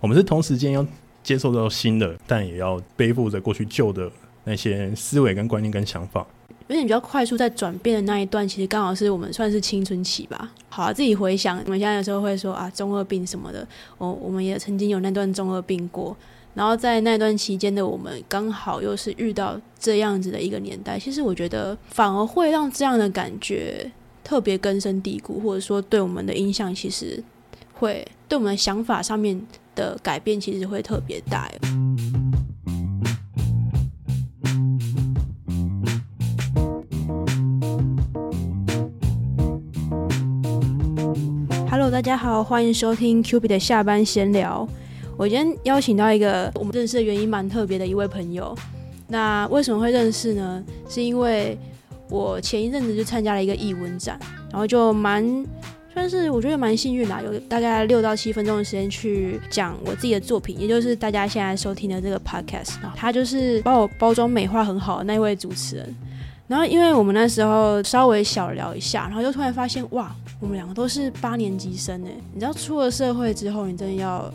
我们是同时间要接受到新的，但也要背负着过去旧的那些思维跟观念跟想法。有点比较快速在转变的那一段，其实刚好是我们算是青春期吧。好啊，自己回想，我们现在有时候会说啊，中二病什么的，我我们也曾经有那段中二病过。然后在那段期间的我们，刚好又是遇到这样子的一个年代。其实我觉得，反而会让这样的感觉特别根深蒂固，或者说对我们的影响，其实会对我们的想法上面的改变，其实会特别大。Hello，大家好，欢迎收听 Q B 的下班闲聊。我今天邀请到一个我们认识的原因蛮特别的一位朋友。那为什么会认识呢？是因为我前一阵子就参加了一个译文展，然后就蛮算是我觉得蛮幸运啦，有大概六到七分钟的时间去讲我自己的作品，也就是大家现在收听的这个 Podcast。然后他就是把我包装美化很好的那位主持人。然后因为我们那时候稍微小聊一下，然后就突然发现哇。我们两个都是八年级生诶，你知道出了社会之后，你真的要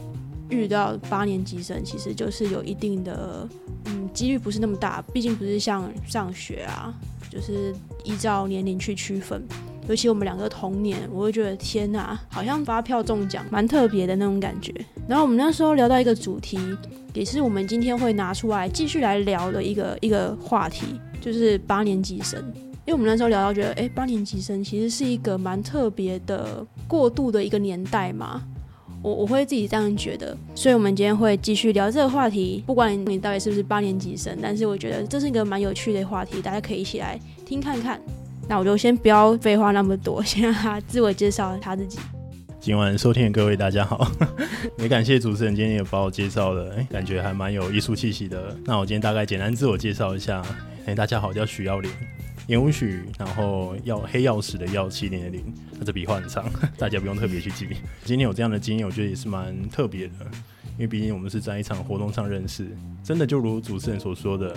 遇到八年级生，其实就是有一定的嗯几率不是那么大，毕竟不是像上学啊，就是依照年龄去区分。尤其我们两个同年，我会觉得天哪，好像发票中奖，蛮特别的那种感觉。然后我们那时候聊到一个主题，也是我们今天会拿出来继续来聊的一个一个话题，就是八年级生。因为我们那时候聊到，觉得哎，八年级生其实是一个蛮特别的过渡的一个年代嘛，我我会自己这样觉得，所以我们今天会继续聊这个话题，不管你到底是不是八年级生，但是我觉得这是一个蛮有趣的话题，大家可以一起来听看看。那我就先不要废话那么多，先让他自我介绍他自己。今晚收听的各位大家好，也感谢主持人今天也把我介绍了，哎，感觉还蛮有艺术气息的。那我今天大概简单自我介绍一下，哎，大家好，叫徐耀林。言无许，然后要黑曜石的耀七零零，那这笔画很长，大家不用特别去记。今天有这样的经验，我觉得也是蛮特别的，因为毕竟我们是在一场活动上认识，真的就如主持人所说的，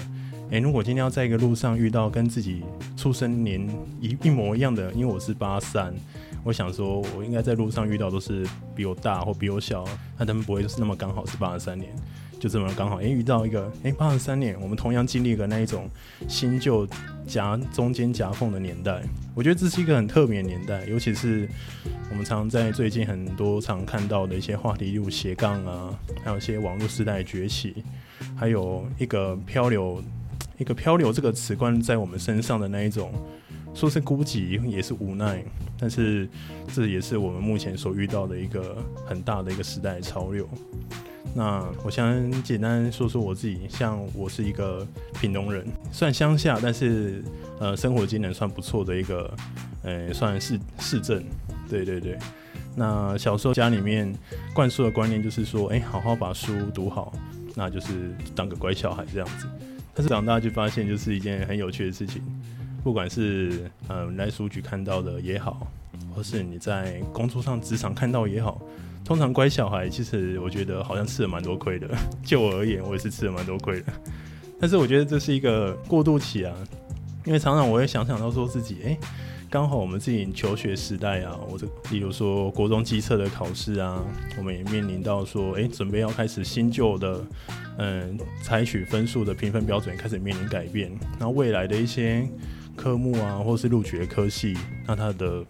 诶，如果今天要在一个路上遇到跟自己出生年一一模一样的，因为我是八三，我想说我应该在路上遇到都是比我大或比我小，那他们不会就是那么刚好是八十三年。就这么刚好，哎，遇到一个，哎，八三年，我们同样经历了那一种新旧夹中间夹缝的年代。我觉得这是一个很特别的年代，尤其是我们常在最近很多常看到的一些话题，例如斜杠啊，还有一些网络时代崛起，还有一个漂流，一个漂流这个词冠在我们身上的那一种，说是孤寂也是无奈，但是这也是我们目前所遇到的一个很大的一个时代潮流。那我先简单说说我自己，像我是一个屏东人，算乡下，但是呃生活机能算不错的一个，呃算市市镇，对对对。那小时候家里面灌输的观念就是说，哎，好好把书读好，那就是当个乖小孩这样子。但是长大就发现，就是一件很有趣的事情，不管是嗯来书局看到的也好，或是你在工作上职场看到也好。通常乖小孩，其实我觉得好像吃了蛮多亏的。就我而言，我也是吃了蛮多亏的。但是我觉得这是一个过渡期啊，因为常常我会想想到说自己，哎，刚好我们自己求学时代啊，我这例如说国中机测的考试啊，我们也面临到说，哎，准备要开始新旧的，嗯，采取分数的评分标准开始面临改变。那未来的一些科目啊，或是录取的科系，那它的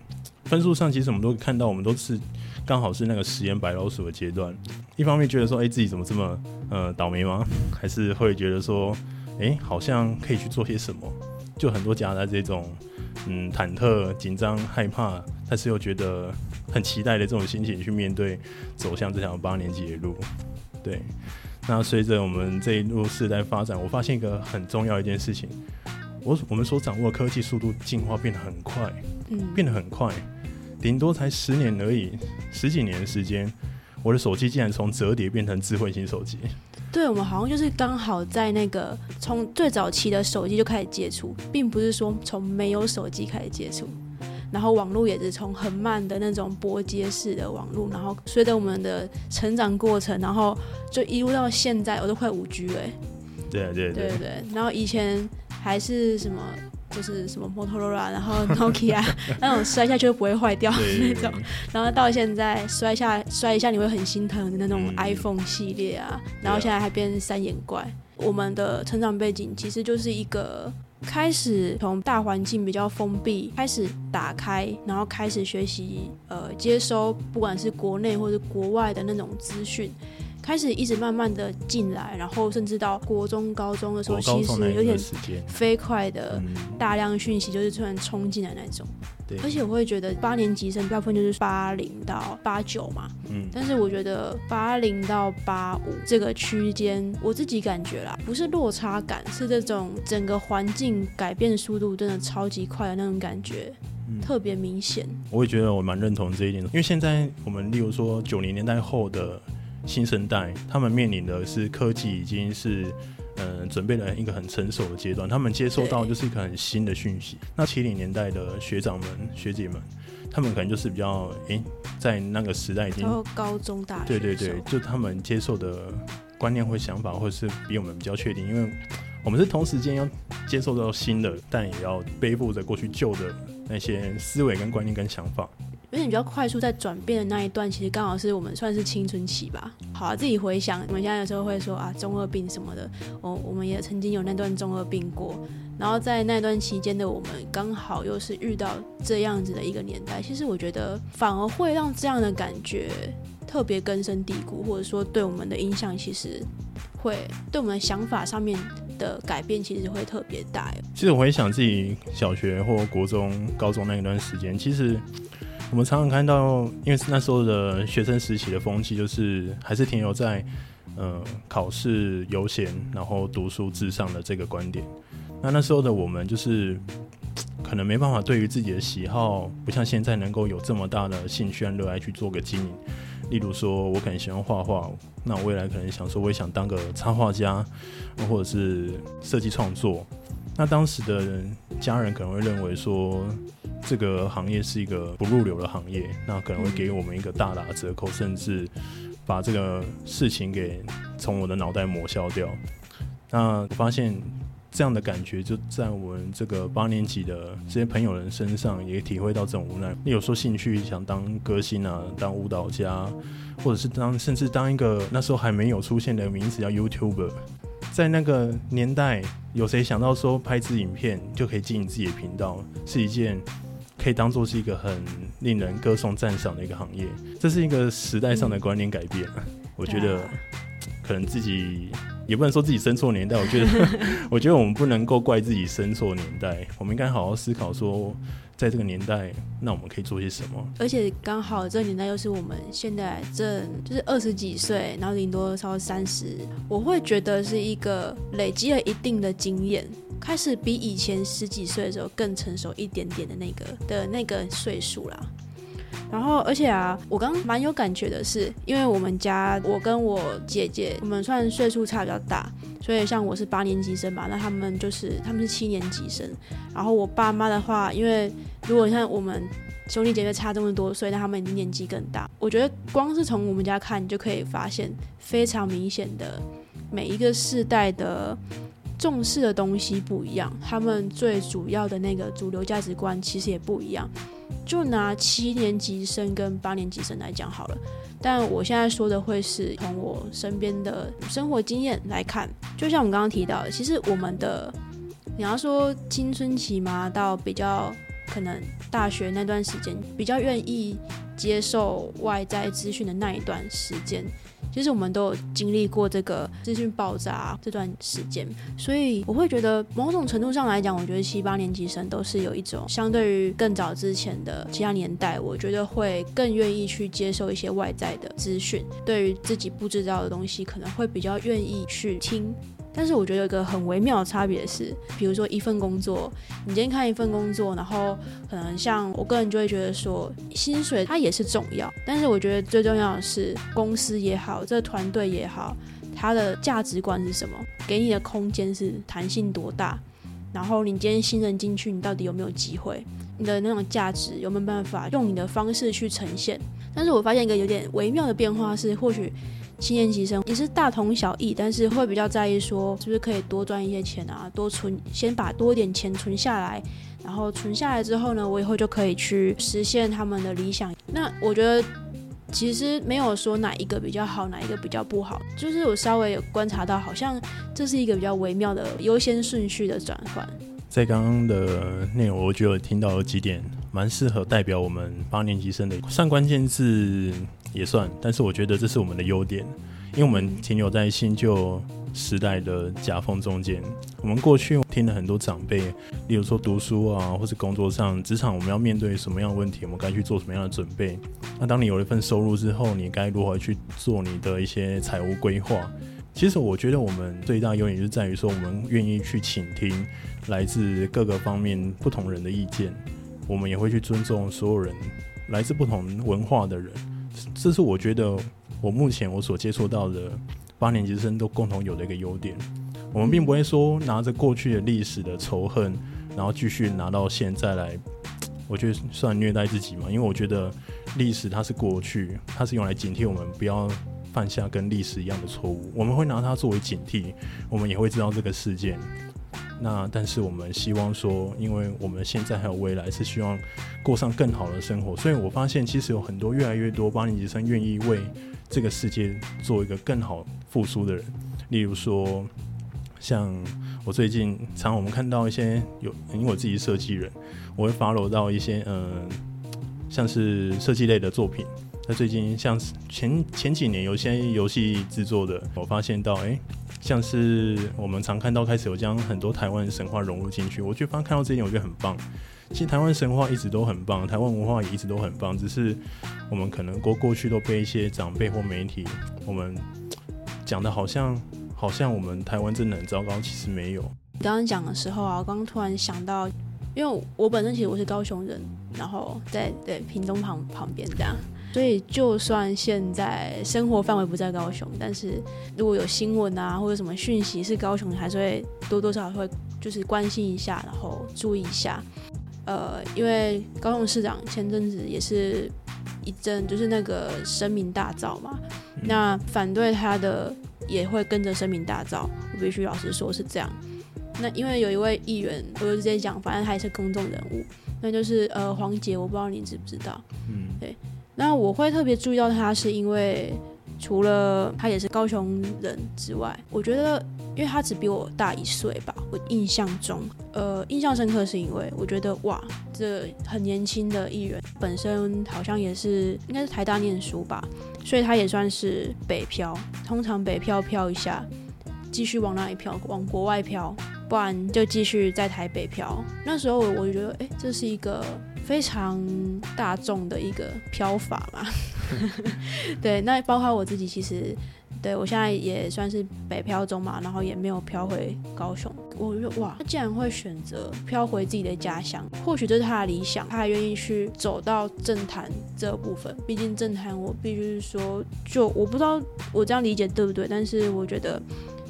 分数上，其实我们都看到，我们都是。刚好是那个实验白老鼠的阶段，一方面觉得说，哎，自己怎么这么呃倒霉吗？还是会觉得说，哎，好像可以去做些什么？就很多夹在这种嗯忐忑、紧张、害怕，但是又觉得很期待的这种心情去面对走向这条八年级的路。对，那随着我们这一路世代发展，我发现一个很重要一件事情，我我们所掌握的科技速度进化变得很快，嗯，变得很快。顶多才十年而已，十几年的时间，我的手机竟然从折叠变成智慧型手机。对，我们好像就是刚好在那个从最早期的手机就开始接触，并不是说从没有手机开始接触，然后网络也是从很慢的那种拨接式的网络，然后随着我们的成长过程，然后就一路到现在，我都快五 G 了。对对对对对，然后以前还是什么。就是什么 Motorola，然后 Nokia 那种摔下去就不会坏掉的那种，然后到现在摔下摔一下你会很心疼的那种 iPhone 系列啊，然后现在还变三眼怪。我们的成长背景其实就是一个开始从大环境比较封闭开始打开，然后开始学习呃接收不管是国内或者国外的那种资讯。开始一直慢慢的进来，然后甚至到国中、高中的时候，其实有点飞快的大量讯息，就是突然冲进来那种。对，而且我会觉得八年级生大部分就是八零到八九嘛，嗯，但是我觉得八零到八五这个区间，我自己感觉啦，不是落差感，是这种整个环境改变速度真的超级快的那种感觉，特别明显。我也觉得我蛮认同这一点的，因为现在我们例如说九零年代后的。新生代他们面临的是科技已经是嗯准备了一个很成熟的阶段，他们接收到就是一个很新的讯息。那七零年代的学长们学姐们，他们可能就是比较诶，在那个时代已经高中大学，对对对，就他们接受的观念或想法，或者是比我们比较确定，因为我们是同时间要接受到新的，但也要背负着过去旧的那些思维跟观念跟想法。有点比较快速在转变的那一段，其实刚好是我们算是青春期吧。好，自己回想，我们现在有时候会说啊，中二病什么的，我，我们也曾经有那段中二病过。然后在那段期间的我们，刚好又是遇到这样子的一个年代。其实我觉得反而会让这样的感觉特别根深蒂固，或者说对我们的影响，其实会对我们的想法上面的改变，其实会特别大。其实我回想自己小学或国中、高中那一段时间，其实。我们常常看到，因为那时候的学生时期的风气，就是还是停留在，呃，考试优先，然后读书至上的这个观点。那那时候的我们，就是 可能没办法对于自己的喜好，不像现在能够有这么大的兴趣和热爱去做个经营。例如说，我可能喜欢画画，那我未来可能想说，我也想当个插画家，或者是设计创作。那当时的家人可能会认为说。这个行业是一个不入流的行业，那可能会给我们一个大打折扣，甚至把这个事情给从我的脑袋抹消掉。那我发现这样的感觉就在我们这个八年级的这些朋友人身上也体会到这种无奈。你有时候兴趣想当歌星啊，当舞蹈家，或者是当甚至当一个那时候还没有出现的名字叫 YouTuber，在那个年代，有谁想到说拍支影片就可以经营自己的频道，是一件。可以当做是一个很令人歌颂赞赏的一个行业，这是一个时代上的观念改变。我觉得可能自己也不能说自己生错年代，我觉得，我觉得我们不能够怪自己生错年代，我们应该好好思考说，在这个年代，那我们可以做些什么。而且刚好这个年代又是我们现在正就是二十几岁，然后顶多超三十，我会觉得是一个累积了一定的经验。开始比以前十几岁的时候更成熟一点点的那个的那个岁数啦。然后，而且啊，我刚刚蛮有感觉的是，因为我们家我跟我姐姐，我们算岁数差比较大，所以像我是八年级生嘛，那他们就是他们是七年级生。然后我爸妈的话，因为如果像我们兄弟姐妹差这么多岁，那他们已经年纪更大。我觉得光是从我们家看，你就可以发现非常明显的每一个世代的。重视的东西不一样，他们最主要的那个主流价值观其实也不一样。就拿七年级生跟八年级生来讲好了，但我现在说的会是从我身边的生活经验来看。就像我们刚刚提到，的，其实我们的你要说青春期嘛，到比较可能大学那段时间，比较愿意接受外在资讯的那一段时间。其实我们都有经历过这个资讯爆炸这段时间，所以我会觉得某种程度上来讲，我觉得七八年级生都是有一种相对于更早之前的其他年代，我觉得会更愿意去接受一些外在的资讯，对于自己不知道的东西，可能会比较愿意去听。但是我觉得有一个很微妙的差别是，比如说一份工作，你今天看一份工作，然后可能像我个人就会觉得说，薪水它也是重要，但是我觉得最重要的是公司也好，这个团队也好，它的价值观是什么，给你的空间是弹性多大，然后你今天新人进去，你到底有没有机会，你的那种价值有没有办法用你的方式去呈现？但是我发现一个有点微妙的变化是，或许。七年级生也是大同小异，但是会比较在意说是不是可以多赚一些钱啊，多存，先把多一点钱存下来，然后存下来之后呢，我以后就可以去实现他们的理想。那我觉得其实没有说哪一个比较好，哪一个比较不好，就是我稍微有观察到，好像这是一个比较微妙的优先顺序的转换。在刚刚的内容，我觉得听到有几点蛮适合代表我们八年级生的，上关键字也算，但是我觉得这是我们的优点，因为我们停留在新旧时代的夹缝中间。我们过去听了很多长辈，例如说读书啊，或是工作上、职场，我们要面对什么样的问题，我们该去做什么样的准备。那当你有了一份收入之后，你该如何去做你的一些财务规划？其实我觉得我们最大优点就在于说，我们愿意去倾听来自各个方面不同人的意见，我们也会去尊重所有人来自不同文化的人。这是我觉得我目前我所接触到的八年级生都共同有的一个优点。我们并不会说拿着过去的历史的仇恨，然后继续拿到现在来，我觉得算虐待自己嘛。因为我觉得历史它是过去，它是用来警惕我们不要犯下跟历史一样的错误。我们会拿它作为警惕，我们也会知道这个事件。那但是我们希望说，因为我们现在还有未来，是希望过上更好的生活。所以我发现，其实有很多越来越多八年级生愿意为这个世界做一个更好复苏的人。例如说，像我最近常我们看到一些有，因为我自己是设计人，我会 follow 到一些嗯，像是设计类的作品。那最近像前前几年有些游戏制作的，我发现到哎。像是我们常看到开始有将很多台湾神话融入进去，我觉得刚看到这一点，我觉得很棒。其实台湾神话一直都很棒，台湾文化也一直都很棒，只是我们可能过过去都被一些长辈或媒体，我们讲的好像好像我们台湾真的很糟糕，其实没有。刚刚讲的时候啊，我刚刚突然想到，因为我本身其实我是高雄人，然后在对屏东旁旁边这样。所以，就算现在生活范围不在高雄，但是如果有新闻啊，或者什么讯息是高雄，还是会多多少少会就是关心一下，然后注意一下。呃，因为高雄市长前阵子也是一阵就是那个声名大噪嘛，那反对他的也会跟着声名大噪。我必须老实说是这样。那因为有一位议员，我就直接讲，反正他也是公众人物，那就是呃黄杰，我不知道你知不知道？嗯，对。那我会特别注意到他，是因为除了他也是高雄人之外，我觉得，因为他只比我大一岁吧，我印象中，呃，印象深刻是因为我觉得哇，这很年轻的艺人，本身好像也是应该是台大念书吧，所以他也算是北漂，通常北漂漂一下，继续往哪里漂？往国外漂，不然就继续在台北漂。那时候我就觉得，哎，这是一个。非常大众的一个漂法嘛，对，那包括我自己，其实对我现在也算是北漂中嘛，然后也没有漂回高雄。我觉得哇，他竟然会选择漂回自己的家乡，或许这是他的理想，他还愿意去走到政坛这部分。毕竟政坛，我必须说，就我不知道我这样理解对不对，但是我觉得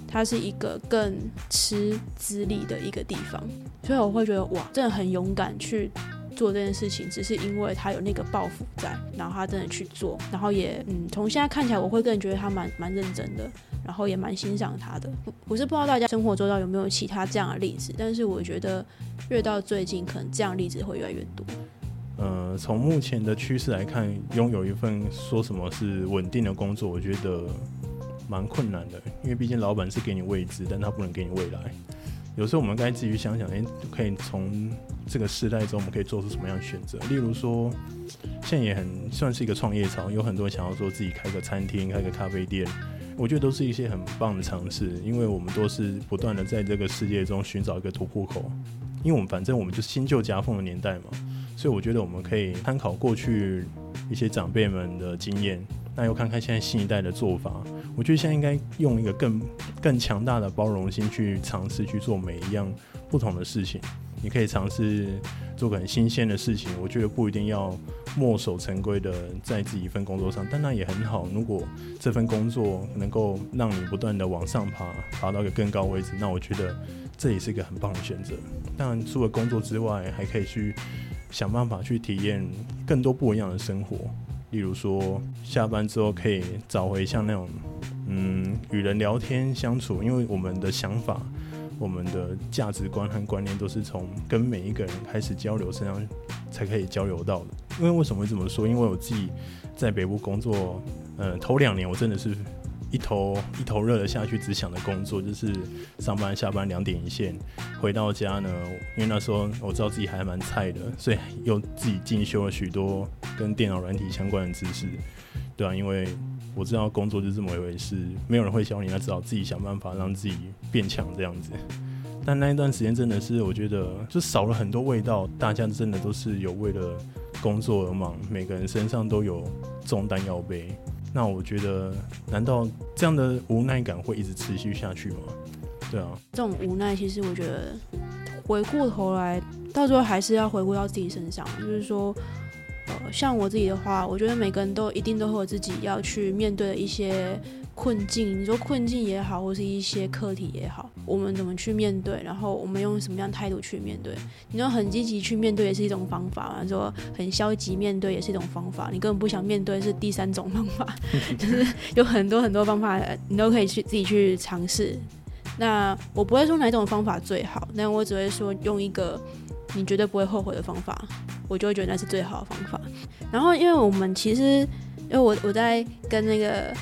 它是一个更吃资历的一个地方，所以我会觉得哇，真的很勇敢去。做这件事情，只是因为他有那个抱负在，然后他真的去做，然后也嗯，从现在看起来，我会个人觉得他蛮蛮认真的，然后也蛮欣赏他的。我是不知道大家生活周到有没有其他这样的例子，但是我觉得越到最近，可能这样例子会越来越多。呃，从目前的趋势来看，拥有一份说什么是稳定的工作，我觉得蛮困难的，因为毕竟老板是给你位置，但他不能给你未来。有时候我们该自己想想，哎，可以从这个时代中，我们可以做出什么样的选择？例如说，现在也很算是一个创业潮，有很多人想要说自己开个餐厅、开个咖啡店，我觉得都是一些很棒的尝试，因为我们都是不断的在这个世界中寻找一个突破口。因为我们反正我们就新旧夹缝的年代嘛，所以我觉得我们可以参考过去一些长辈们的经验。那又看看现在新一代的做法，我觉得现在应该用一个更更强大的包容心去尝试去做每一样不同的事情。你可以尝试做个很新鲜的事情，我觉得不一定要墨守成规的在自己一份工作上，但那也很好。如果这份工作能够让你不断的往上爬，爬到一个更高位置，那我觉得这也是一个很棒的选择。当然，除了工作之外，还可以去想办法去体验更多不一样的生活。例如说下班之后可以找回像那种嗯与人聊天相处，因为我们的想法、我们的价值观和观念都是从跟每一个人开始交流身上才可以交流到的。因为为什么会这么说？因为我自己在北部工作，嗯，头两年我真的是。一头一头热的下去，只想着工作，就是上班下班两点一线。回到家呢，因为那时候我知道自己还蛮菜的，所以又自己进修了许多跟电脑软体相关的知识。对啊，因为我知道工作就这么一回事，没有人会教你，那只好自己想办法让自己变强这样子。但那一段时间真的是，我觉得就少了很多味道。大家真的都是有为了工作而忙，每个人身上都有重担要背。那我觉得，难道这样的无奈感会一直持续下去吗？对啊，这种无奈其实我觉得，回过头来，到最后还是要回归到自己身上。就是说，呃，像我自己的话，我觉得每个人都一定都会有自己要去面对的一些。困境，你说困境也好，或是一些课题也好，我们怎么去面对？然后我们用什么样态度去面对？你说很积极去面对也是一种方法嘛？说很消极面对也是一种方法，你根本不想面对是第三种方法，就是有很多很多方法，你都可以去自己去尝试。那我不会说哪种方法最好，但我只会说用一个你绝对不会后悔的方法，我就会觉得那是最好的方法。然后因为我们其实，因为我我在跟那个。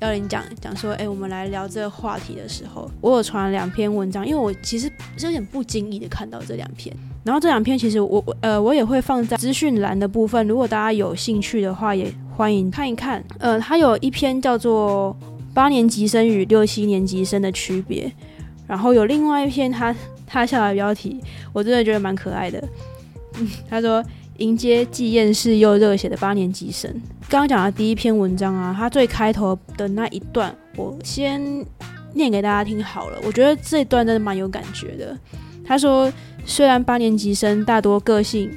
幺零讲讲说，哎，我们来聊这个话题的时候，我有传两篇文章，因为我其实是有点不经意的看到这两篇，然后这两篇其实我呃我也会放在资讯栏的部分，如果大家有兴趣的话，也欢迎看一看。呃，它有一篇叫做八年级生与六七年级生的区别，然后有另外一篇，它他下的标题，我真的觉得蛮可爱的，嗯，他说。迎接既厌世又热血的八年级生。刚刚讲的第一篇文章啊，他最开头的那一段，我先念给大家听好了。我觉得这一段真的蛮有感觉的。他说：“虽然八年级生大多个性，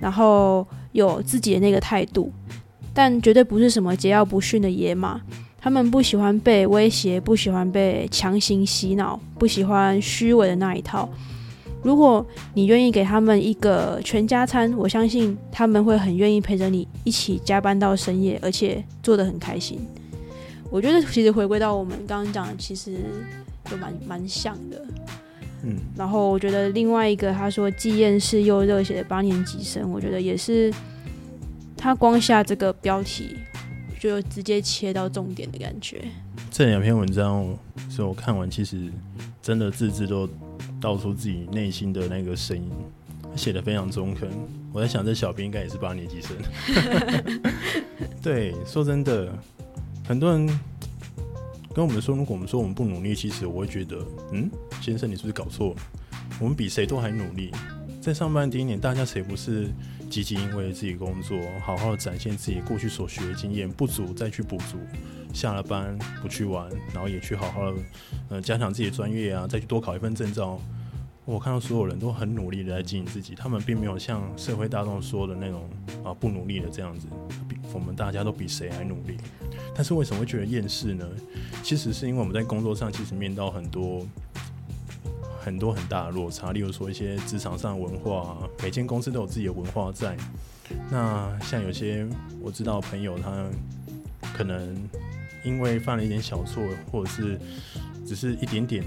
然后有自己的那个态度，但绝对不是什么桀骜不驯的野马。他们不喜欢被威胁，不喜欢被强行洗脑，不喜欢虚伪的那一套。”如果你愿意给他们一个全家餐，我相信他们会很愿意陪着你一起加班到深夜，而且做得很开心。我觉得其实回归到我们刚刚讲的，其实就蛮蛮像的。嗯，然后我觉得另外一个他说既厌世又热血的八年级生，我觉得也是他光下这个标题就直接切到重点的感觉。这两篇文章是我看完，其实真的字字都。道出自己内心的那个声音，写的非常中肯。我在想，这小编应该也是八年级生。对，说真的，很多人跟我们说，如果我们说我们不努力，其实我会觉得，嗯，先生，你是不是搞错了？我们比谁都还努力。在上班第一年，大家谁不是积极因为自己工作，好好的展现自己过去所学的经验，不足再去补足。下了班不去玩，然后也去好好的，呃，加强自己的专业啊，再去多考一份证照。我看到所有人都很努力的在经营自己，他们并没有像社会大众说的那种啊不努力的这样子。比我们大家都比谁还努力，但是为什么会觉得厌世呢？其实是因为我们在工作上其实面到很多很多很大的落差，例如说一些职场上文化，每间公司都有自己的文化在。那像有些我知道朋友，他可能。因为犯了一点小错，或者是只是一点点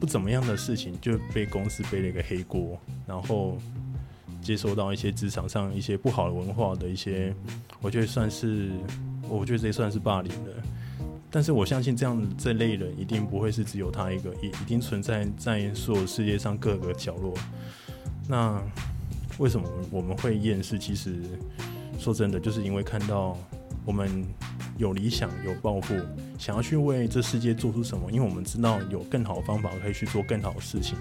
不怎么样的事情，就被公司背了一个黑锅，然后接收到一些职场上一些不好的文化的一些，我觉得算是，我觉得这算是霸凌了。但是我相信这样这类人一定不会是只有他一个，一一定存在在所有世界上各个角落。那为什么我们会厌世？其实说真的，就是因为看到我们。有理想、有抱负，想要去为这世界做出什么？因为我们知道有更好的方法可以去做更好的事情，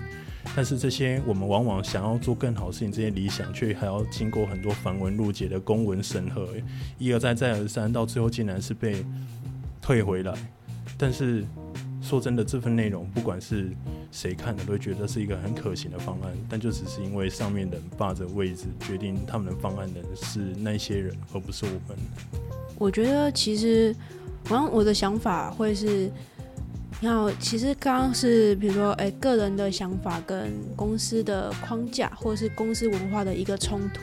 但是这些我们往往想要做更好的事情，这些理想却还要经过很多繁文缛节的公文审核，一而再、再而三，到最后竟然是被退回来。但是说真的，这份内容不管是谁看的，都会觉得是一个很可行的方案，但就只是因为上面的人霸着位置，决定他们的方案的是那些人，而不是我们。我觉得其实，我我的想法会是，然后其实刚刚是比如说，哎，个人的想法跟公司的框架，或者是公司文化的一个冲突，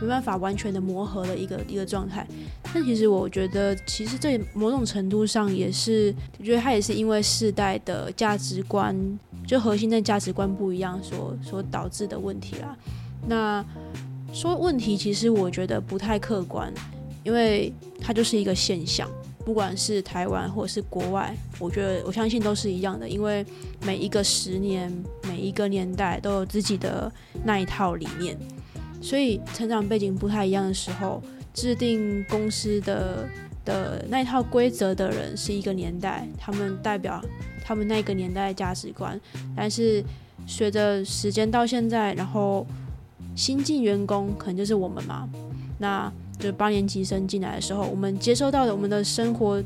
没办法完全的磨合的一个一个状态。但其实我觉得，其实这某种程度上也是，我觉得它也是因为世代的价值观，就核心的价值观不一样所所导致的问题啦。那说问题，其实我觉得不太客观，因为它就是一个现象。不管是台湾或者是国外，我觉得我相信都是一样的，因为每一个十年、每一个年代都有自己的那一套理念，所以成长背景不太一样的时候，制定公司的的那一套规则的人是一个年代，他们代表他们那个年代的价值观，但是随着时间到现在，然后新进员工可能就是我们嘛，那。就八年级生进来的时候，我们接收到的我们的生活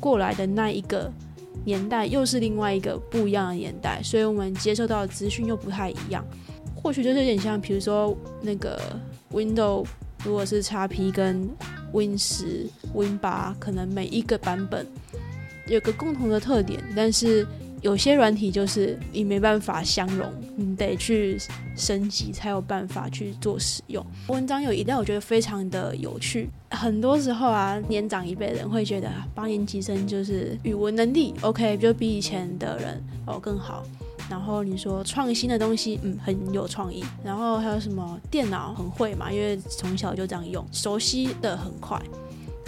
过来的那一个年代，又是另外一个不一样的年代，所以我们接受到的资讯又不太一样。或许就是有点像，比如说那个 Window，如果是 x P 跟 Win 十、Win 八，可能每一个版本有个共同的特点，但是。有些软体就是你没办法相容，你得去升级才有办法去做使用。文章有一段我觉得非常的有趣，很多时候啊，年长一辈人会觉得八年级生就是语文能力 OK，就比以前的人哦更好。然后你说创新的东西，嗯，很有创意。然后还有什么电脑很会嘛，因为从小就这样用，熟悉的很快。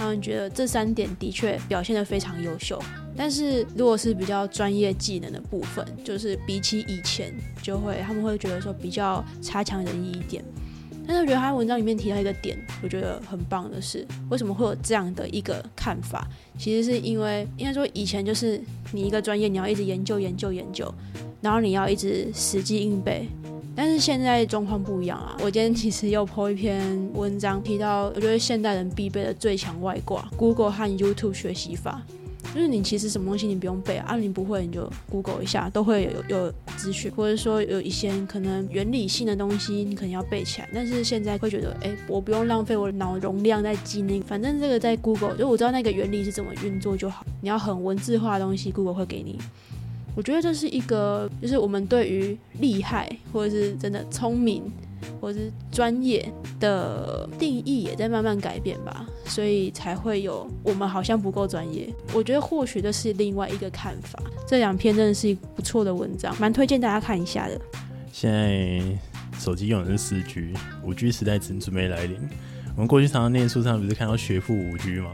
他们觉得这三点的确表现得非常优秀。但是如果是比较专业技能的部分，就是比起以前，就会他们会觉得说比较差强人意一点。但是我觉得他文章里面提到一个点，我觉得很棒的是，为什么会有这样的一个看法？其实是因为应该说以前就是你一个专业你要一直研究研究研究，然后你要一直死记硬背。但是现在状况不一样啊！我今天其实又 po 一篇文章，提到我觉得现代人必备的最强外挂 ——Google 和 YouTube 学习法。就是你其实什么东西你不用背啊，你不会你就 Google 一下，都会有有资讯，或者说有一些可能原理性的东西你可能要背起来。但是现在会觉得，哎，我不用浪费我脑容量在记那个，反正这个在 Google 就我知道那个原理是怎么运作就好。你要很文字化的东西，Google 会给你。我觉得这是一个，就是我们对于厉害或者是真的聪明。或是专业的定义也在慢慢改变吧，所以才会有我们好像不够专业。我觉得或许这是另外一个看法。这两篇真的是不错的文章，蛮推荐大家看一下的。现在手机用的是四 G，五 G 时代正准备来临。我们过去常常念书上不是看到学富五居吗？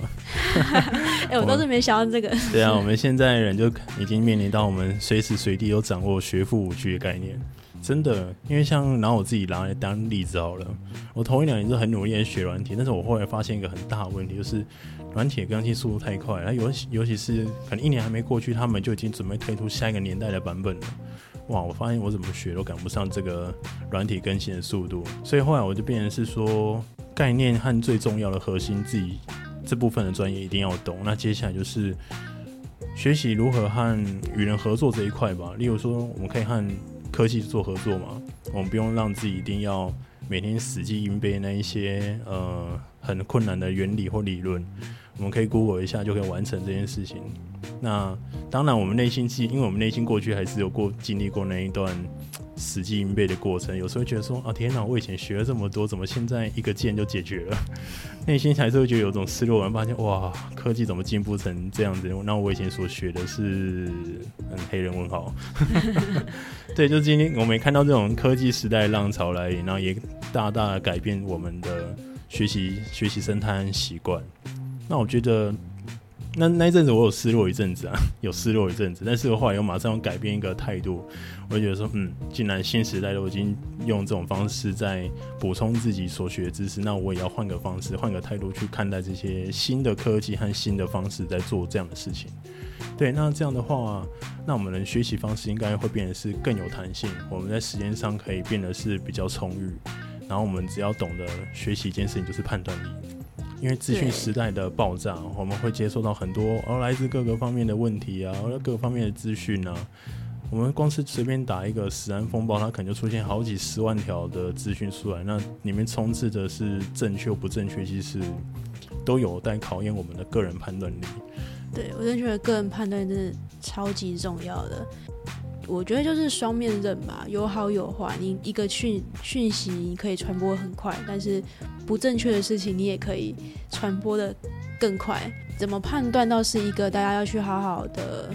哎，我倒是没想到这个。对啊，我们现在人就已经面临到我们随时随地都掌握学富五居的概念。真的，因为像拿我自己拿来当例子好了，我头一两年是很努力的学软体，但是我后来发现一个很大的问题，就是软体更新速度太快，然后尤尤其是可能一年还没过去，他们就已经准备推出下一个年代的版本了。哇，我发现我怎么学都赶不上这个软体更新的速度，所以后来我就变成是说，概念和最重要的核心自己这部分的专业一定要懂。那接下来就是学习如何和与人合作这一块吧，例如说我们可以和科技做合作嘛，我们不用让自己一定要每天死记硬背那一些呃很困难的原理或理论，我们可以 Google 一下就可以完成这件事情。那当然，我们内心记，因为我们内心过去还是有过经历过那一段。死记硬背的过程，有时候觉得说啊，天哪，我以前学了这么多，怎么现在一个键就解决了？内心还是会觉得有种失落感，发现哇，科技怎么进步成这样子？那我以前所学的是嗯，黑人问号。对，就今天我们看到这种科技时代浪潮来临，然后也大大改变我们的学习学习生态习惯。那我觉得。那那一阵子我有失落一阵子啊，有失落一阵子，但是我后来又马上改变一个态度，我就觉得说，嗯，既然新时代都已经用这种方式在补充自己所学的知识，那我也要换个方式，换个态度去看待这些新的科技和新的方式在做这样的事情。对，那这样的话，那我们的学习方式应该会变得是更有弹性，我们在时间上可以变得是比较充裕，然后我们只要懂得学习一件事情，就是判断力。因为资讯时代的爆炸，我们会接收到很多而来自各个方面的问题啊，而各个方面的资讯啊。我们光是随便打一个“死安风暴”，它可能就出现好几十万条的资讯出来，那里面充斥的是正确不正确，其实都有待考验我们的个人判断力。对我真的觉得个人判断真的超级重要的。我觉得就是双面刃吧，有好有坏。你一个讯讯息你可以传播很快，但是不正确的事情你也可以传播的更快。怎么判断到是一个大家要去好好的？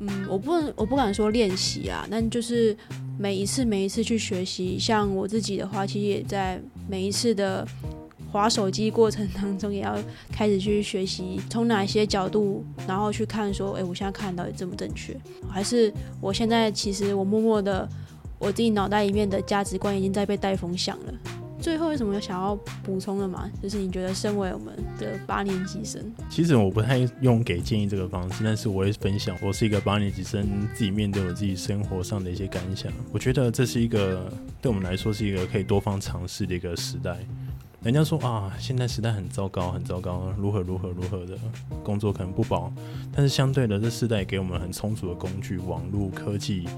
嗯，我不能，我不敢说练习啊，但就是每一次每一次去学习。像我自己的话，其实也在每一次的。划手机过程当中，也要开始去学习从哪些角度，然后去看说，哎，我现在看到底正不正确？还是我现在其实我默默的，我自己脑袋里面的价值观已经在被带风向了。最后，有什么想要补充的吗？就是你觉得身为我们的八年级生，其实我不太用给建议这个方式，但是我会分享，我是一个八年级生，自己面对我自己生活上的一些感想。我觉得这是一个对我们来说是一个可以多方尝试的一个时代。人家说啊，现在时代很糟糕，很糟糕，如何如何如何的工作可能不保，但是相对的，这世代给我们很充足的工具，网络科技，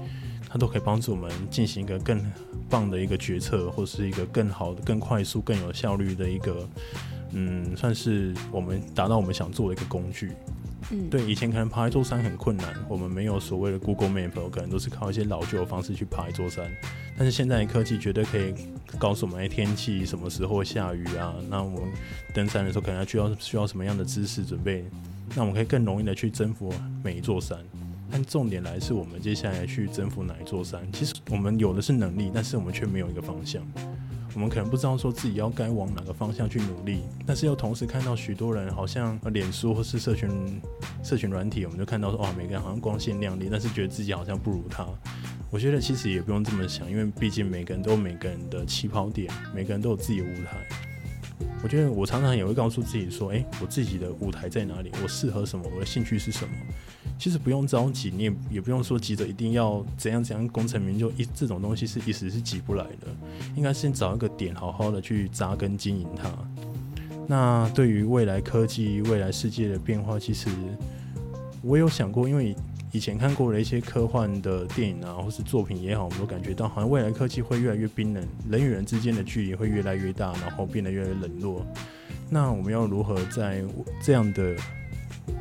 它都可以帮助我们进行一个更棒的一个决策，或是一个更好的、更快速、更有效率的一个，嗯，算是我们达到我们想做的一个工具。嗯，对，以前可能爬一座山很困难，我们没有所谓的 Google Map，可能都是靠一些老旧的方式去爬一座山。但是现在的科技绝对可以告诉我们，哎，天气什么时候下雨啊？那我们登山的时候可能需要需要什么样的姿势准备？那我们可以更容易的去征服每一座山。但重点来是我们接下来去征服哪一座山？其实我们有的是能力，但是我们却没有一个方向。我们可能不知道说自己要该往哪个方向去努力，但是又同时看到许多人好像脸书或是社群社群软体，我们就看到说，哇，每个人好像光鲜亮丽，但是觉得自己好像不如他。我觉得其实也不用这么想，因为毕竟每个人都有每个人的起跑点，每个人都有自己的舞台。我觉得我常常也会告诉自己说，诶，我自己的舞台在哪里？我适合什么？我的兴趣是什么？其实不用着急，你也也不用说急着一定要怎样怎样功成名就，一这种东西是一时是急不来的。应该先找一个点，好好的去扎根经营它。那对于未来科技、未来世界的变化，其实我有想过，因为以前看过的一些科幻的电影啊，或是作品也好，我们都感觉到好像未来科技会越来越冰冷，人与人之间的距离会越来越大，然后变得越来越冷落。那我们要如何在这样的？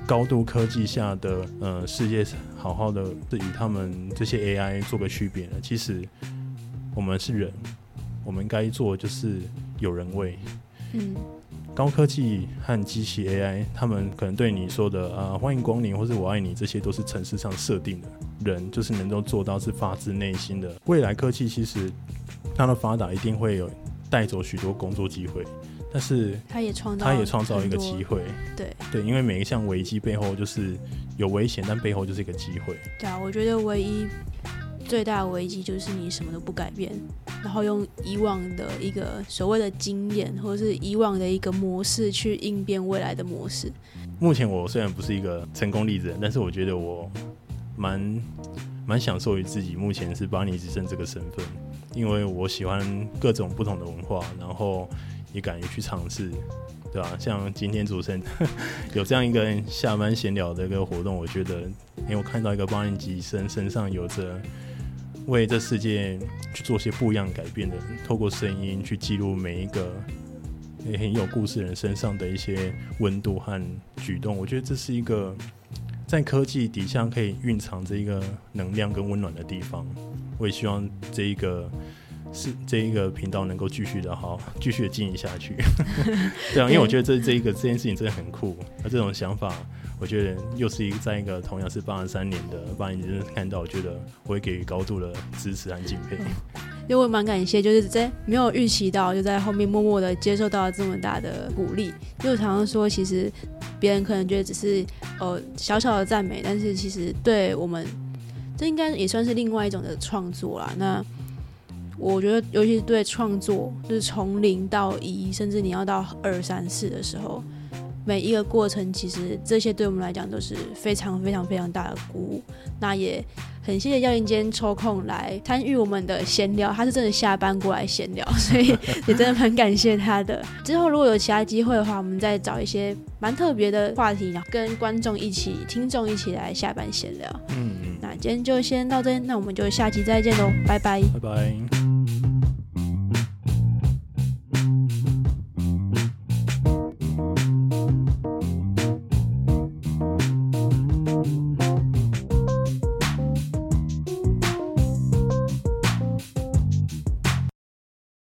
高度科技下的呃世界，好好的与他们这些 AI 做个区别呢？其实我们是人，我们该做就是有人味。嗯，高科技和机器 AI，他们可能对你说的啊欢迎光临或是我爱你，这些都是城市上设定的。人就是能够做到是发自内心的。未来科技其实它的发达一定会有带走许多工作机会。但是，他也创造，他也创造一个机会，对对，因为每一项危机背后就是有危险，但背后就是一个机会。对啊，我觉得唯一最大的危机就是你什么都不改变，然后用以往的一个所谓的经验，或者是以往的一个模式去应变未来的模式。目前我虽然不是一个成功例子，但是我觉得我蛮蛮享受于自己目前是巴尼之生这个身份，因为我喜欢各种不同的文化，然后。也敢于去尝试，对吧？像今天主持人 有这样一个下班闲聊的一个活动，我觉得，因为我看到一个八年级生身上有着为这世界去做些不一样改变的人，透过声音去记录每一个也很有故事人身上的一些温度和举动，我觉得这是一个在科技底下可以蕴藏着一个能量跟温暖的地方。我也希望这一个。是 这一个频道能够继续的好，继续的经营下去。对啊，因为我觉得这这一个这件事情真的很酷。那这种想法，我觉得又是一个在一个同样是八十三年的八年级看到，我觉得我会给予高度的支持和敬佩。因为我蛮感谢，就是在没有预期到，就在后面默默的接受到这么大的鼓励。因为常常说，其实别人可能觉得只是呃小小的赞美，但是其实对我们，这应该也算是另外一种的创作啦。那我觉得，尤其是对创作，就是从零到一，甚至你要到二三四的时候，每一个过程，其实这些对我们来讲都是非常非常非常大的鼓舞。那也很谢谢耀英今天抽空来参与我们的闲聊，他是真的下班过来闲聊，所以也真的蛮感谢他的。之后如果有其他机会的话，我们再找一些蛮特别的话题，然后跟观众一起、听众一起来下班闲聊。嗯，那今天就先到这，那我们就下期再见喽，拜拜，拜拜。